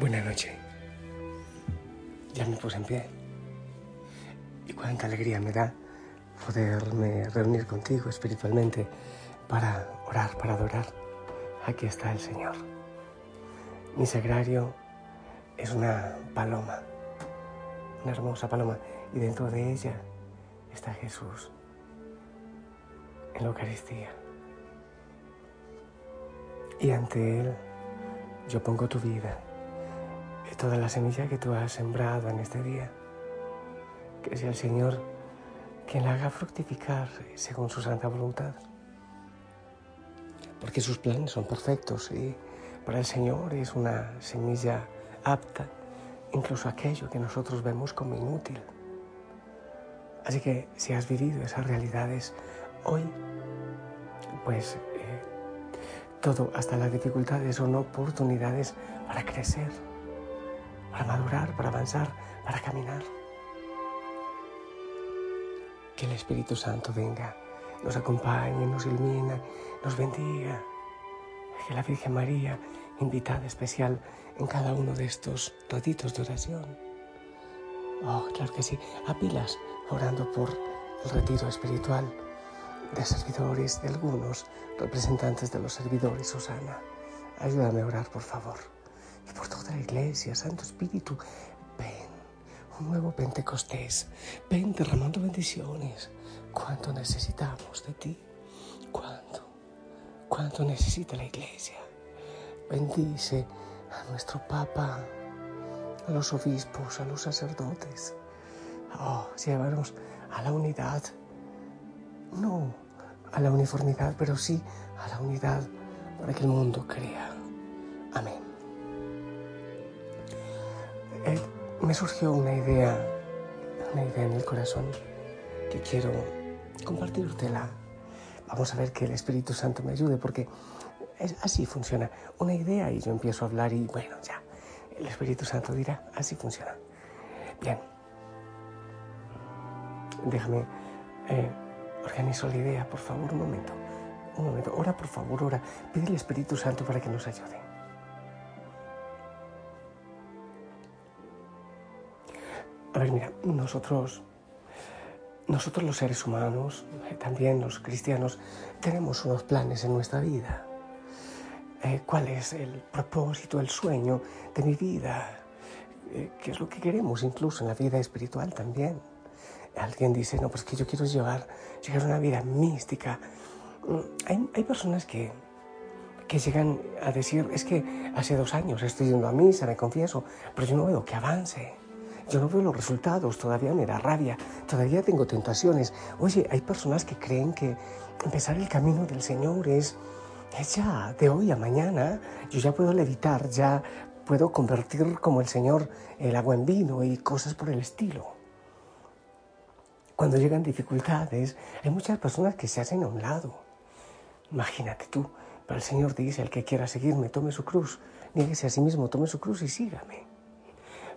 Buenas noches. Ya me puse en pie. Y cuánta alegría me da poderme reunir contigo espiritualmente para orar, para adorar. Aquí está el Señor. Mi sagrario es una paloma, una hermosa paloma, y dentro de ella está Jesús en la Eucaristía. Y ante Él yo pongo tu vida y toda la semilla que tú has sembrado en este día. Que sea el Señor quien la haga fructificar según su santa voluntad. Porque sus planes son perfectos y para el Señor es una semilla apta, incluso aquello que nosotros vemos como inútil. Así que si has vivido esas realidades hoy, pues eh, todo, hasta las dificultades, son oportunidades para crecer, para madurar, para avanzar, para caminar. Que el Espíritu Santo venga, nos acompañe, nos ilumine, nos bendiga. Que la Virgen María, invitada especial en cada uno de estos ratitos de oración. Oh, claro que sí, a pilas, orando por el retiro espiritual de servidores, de algunos representantes de los servidores, Susana. Ayúdame a orar, por favor. Y por toda la iglesia, Santo Espíritu, ven, un nuevo Pentecostés, ven derramando bendiciones. Cuánto necesitamos de ti, cuánto, cuánto necesita la iglesia. Bendice a nuestro Papa, a los obispos, a los sacerdotes. Oh, llévanos a la unidad no a la uniformidad, pero sí a la unidad para que el mundo crea. Amén. Me surgió una idea, una idea en el corazón que quiero compartírtela. Vamos a ver que el Espíritu Santo me ayude porque es, así funciona. Una idea y yo empiezo a hablar y bueno, ya, el Espíritu Santo dirá, así funciona. Bien, déjame... Eh, Organizo la idea, por favor, un momento. Un momento. Ora, por favor, ora. Pide al Espíritu Santo para que nos ayude. Ver, mira, nosotros, nosotros los seres humanos, eh, también los cristianos, tenemos unos planes en nuestra vida. Eh, ¿Cuál es el propósito, el sueño de mi vida? Eh, ¿Qué es lo que queremos incluso en la vida espiritual también? alguien dice, no, pues que yo quiero llevar, llegar a una vida mística. Mm, hay, personas que, que llegan a decir, es que hace dos años estoy yendo a misa, me confieso, pero yo no veo que avance. Yo no veo los resultados, todavía me da rabia, todavía tengo tentaciones. Oye, hay personas que creen que empezar el camino del Señor es, es ya de hoy a mañana. Yo ya puedo levitar, ya puedo convertir como el Señor el agua en vino y cosas por el estilo. Cuando llegan dificultades, hay muchas personas que se hacen a un lado. Imagínate tú, pero el Señor dice, el que quiera seguirme, tome su cruz, nieguese a sí mismo, tome su cruz y sígame.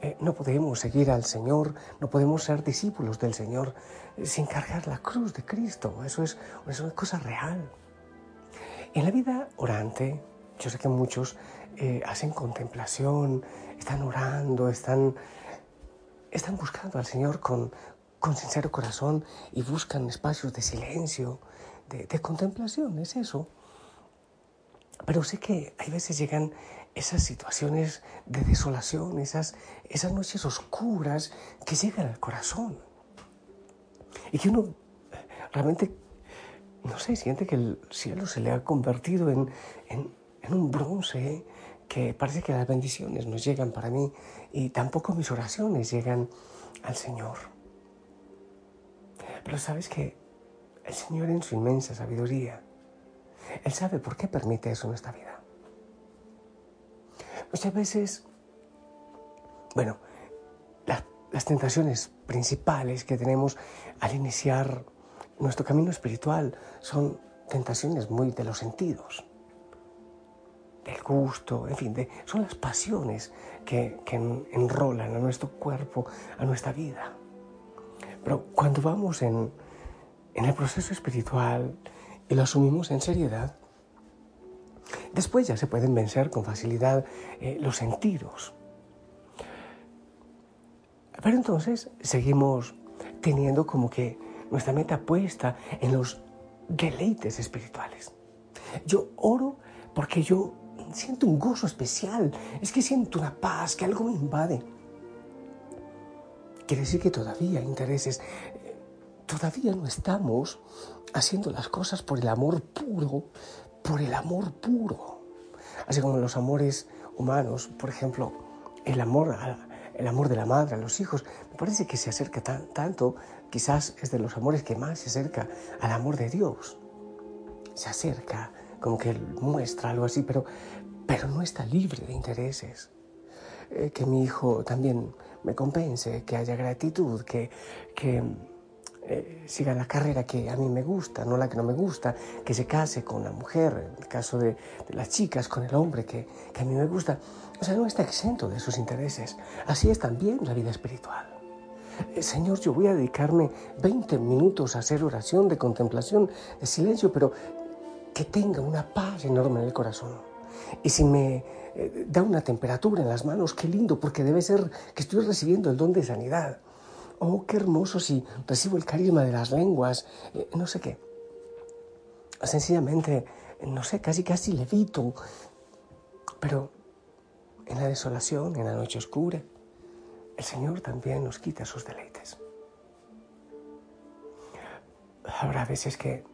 Eh, no podemos seguir al Señor, no podemos ser discípulos del Señor sin cargar la cruz de Cristo. Eso es, una cosa real. En la vida orante, yo sé que muchos eh, hacen contemplación, están orando, están, están buscando al Señor con, con sincero corazón y buscan espacios de silencio, de, contemplación, es eso. Pero sé que hay veces llegan esas situaciones de desolación, esas, esas noches oscuras que llegan al corazón. Y que uno realmente, no sé, siente que el cielo se le ha convertido en, en, en un bronce que parece que las bendiciones no llegan para mí y tampoco mis oraciones llegan al Señor. Pero sabes que el Señor en su inmensa sabiduría, Él sabe por qué permite eso en esta vida. Muchas veces, bueno, las tentaciones principales que tenemos al iniciar nuestro camino espiritual son tentaciones muy de los sentidos, del gusto, en fin, de, son las pasiones que, que enrolan a nuestro cuerpo, a nuestra vida. Pero cuando vamos en, el proceso espiritual y lo asumimos en seriedad, después ya se pueden vencer con facilidad eh, los sentidos. Pero entonces seguimos teniendo como que nuestra meta puesta en los deleites espirituales. Yo oro porque yo siento un gozo especial, es que siento una paz, que algo me invade. Quiere decir que todavía intereses, todavía no estamos haciendo las cosas por el amor puro, por el amor puro. Así como los amores humanos, por ejemplo, el amor, el amor de la madre a los hijos, me parece que se acerca tanto, quizás es de los amores que más se acerca al amor de Dios. Se acerca, como que muestra algo así, pero, pero no está libre de intereses. Eh, que mi hijo también me compense, que haya gratitud, que, que eh, siga la carrera que a mí me gusta, no la que no me gusta, que se case con la mujer, en el caso de, las chicas, con el hombre que, que a mí me gusta. O sea, no está exento de sus intereses. Así es también la vida espiritual. Eh, Señor, yo voy a dedicarme 20 minutos a hacer oración de contemplación, de silencio, pero que tenga una paz enorme en el corazón. Y si me eh, da una temperatura en las manos, qué lindo, porque debe ser que estoy recibiendo el don de sanidad oh, qué hermoso si recibo el carisma de las lenguas, eh, no sé qué. Sencillamente, no sé, casi casi levito, pero en la desolación, en la noche oscura, el Señor también nos quita sus deleites. Habrá veces que,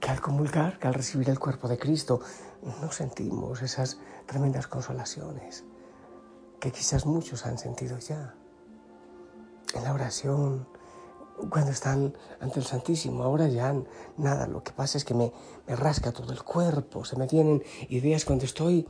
que al comulgar, que al recibir el cuerpo de Cristo, no sentimos esas tremendas consolaciones que quizás muchos han sentido ya en la oración, cuando están ante el Santísimo. Ahora ya nada, lo que pasa es que me, rasca todo el cuerpo, se me vienen ideas cuando estoy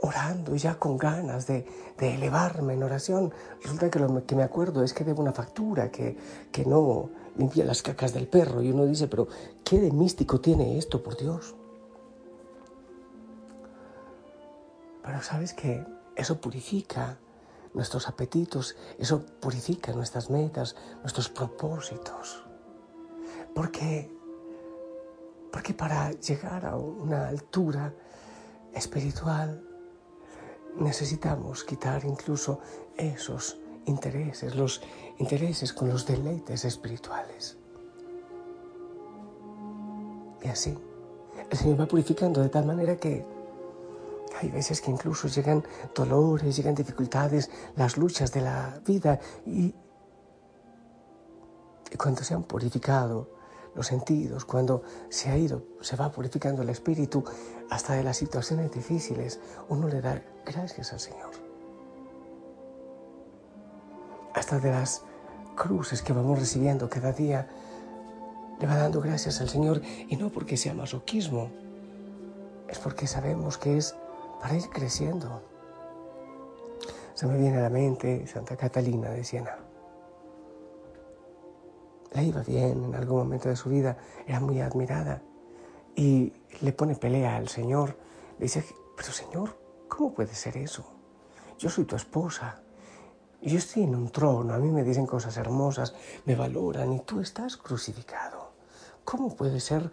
orando ya con ganas de, elevarme en oración. Resulta que lo que me acuerdo es que debo una factura, que, que no limpia las cacas del perro. Y uno dice, pero ¿qué de místico tiene esto, por Dios? Pero sabes que eso purifica nuestros apetitos, eso purifica nuestras metas, nuestros propósitos. Porque, porque para llegar a una altura espiritual necesitamos quitar incluso esos intereses, los intereses con los deleites espirituales. Y así, el Señor va purificando de tal manera que hay veces que incluso llegan dolores, llegan dificultades, las luchas de la vida y, cuando se han purificado los sentidos, cuando se ha ido, se va purificando el espíritu, hasta de las situaciones difíciles, uno le da gracias al Señor. Hasta de las cruces que vamos recibiendo cada día, le va dando gracias al Señor y no porque sea masoquismo, es porque sabemos que es para ir creciendo. Se me viene a la mente Santa Catalina de Siena. Le iba bien en algún momento de su vida, era muy admirada y le pone pelea al Señor. Le dice, pero Señor, ¿cómo puede ser eso? Yo soy tu esposa, yo estoy en un trono, a mí me dicen cosas hermosas, me valoran y tú estás crucificado. ¿Cómo puede ser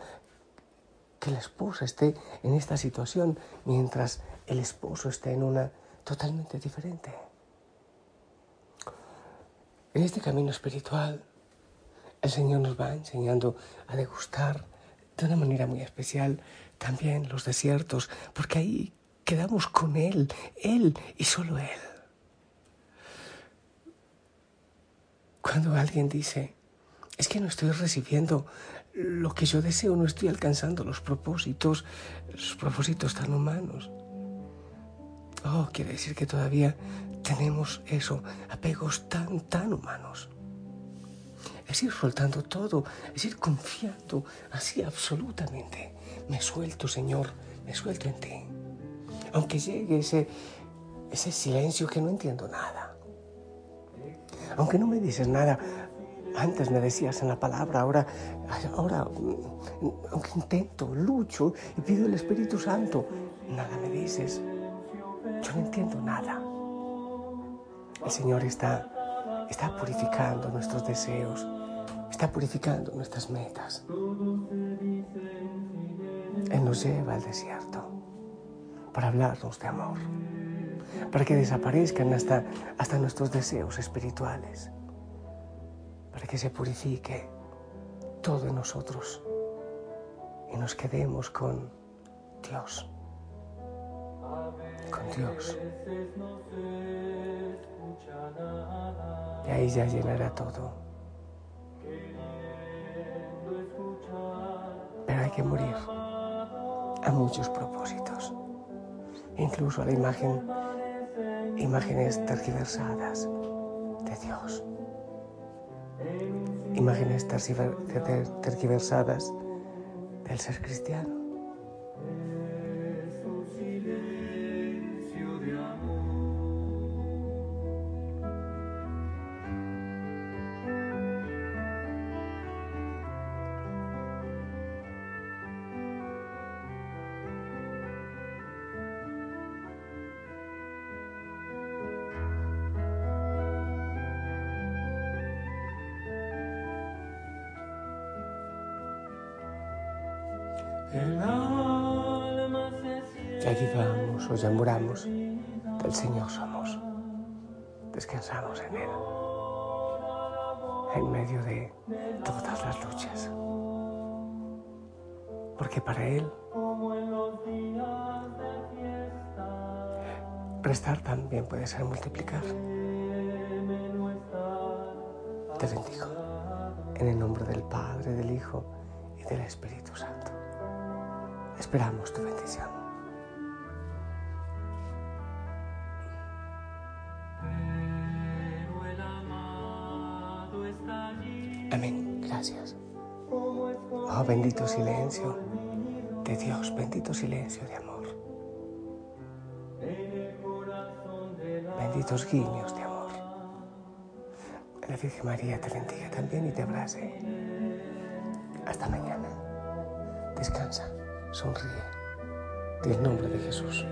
que la esposa esté en esta situación mientras el esposo esté en una totalmente diferente. En este camino espiritual, el Señor nos va enseñando a degustar de una manera muy especial también los desiertos, porque ahí quedamos con Él, Él y solo Él. Cuando alguien dice, es que no estoy recibiendo lo que yo deseo, no estoy alcanzando los propósitos, los propósitos tan humanos. Oh, quiere decir que todavía tenemos eso, apegos tan, tan humanos. Es ir soltando todo, es ir confiando así absolutamente. Me suelto, Señor, me suelto en ti. Aunque llegue ese, ese silencio que no entiendo nada. Aunque no me dices nada, antes me decías en la palabra, ahora, ahora, aunque intento, lucho y pido el Espíritu Santo, nada me dices. Yo no entiendo nada. El Señor está, está purificando nuestros deseos, está purificando nuestras metas. Él nos lleva al desierto para hablarnos de amor, para que desaparezcan hasta, hasta nuestros deseos espirituales, para que se purifique todo en nosotros y nos quedemos con Dios, con Dios. Y ahí ya llenará todo. Pero hay que morir a muchos propósitos, incluso a la imagen, imágenes tergiversadas de Dios, imágenes tergiversadas del ser cristiano. Ya vivamos o ya muramos, del Señor somos. Descansamos en Él, en medio de todas las luchas. Porque para Él, restar también puede ser multiplicar. Te bendigo en el nombre del Padre, del Hijo y del Espíritu Santo. Esperamos tu bendición. Amén. Gracias. Oh, bendito silencio de Dios, bendito silencio de amor. Benditos guiños de amor. La Virgen María te bendiga también y te abrace. Hasta mañana. Descansa sonríe. Del nombre de Jesús.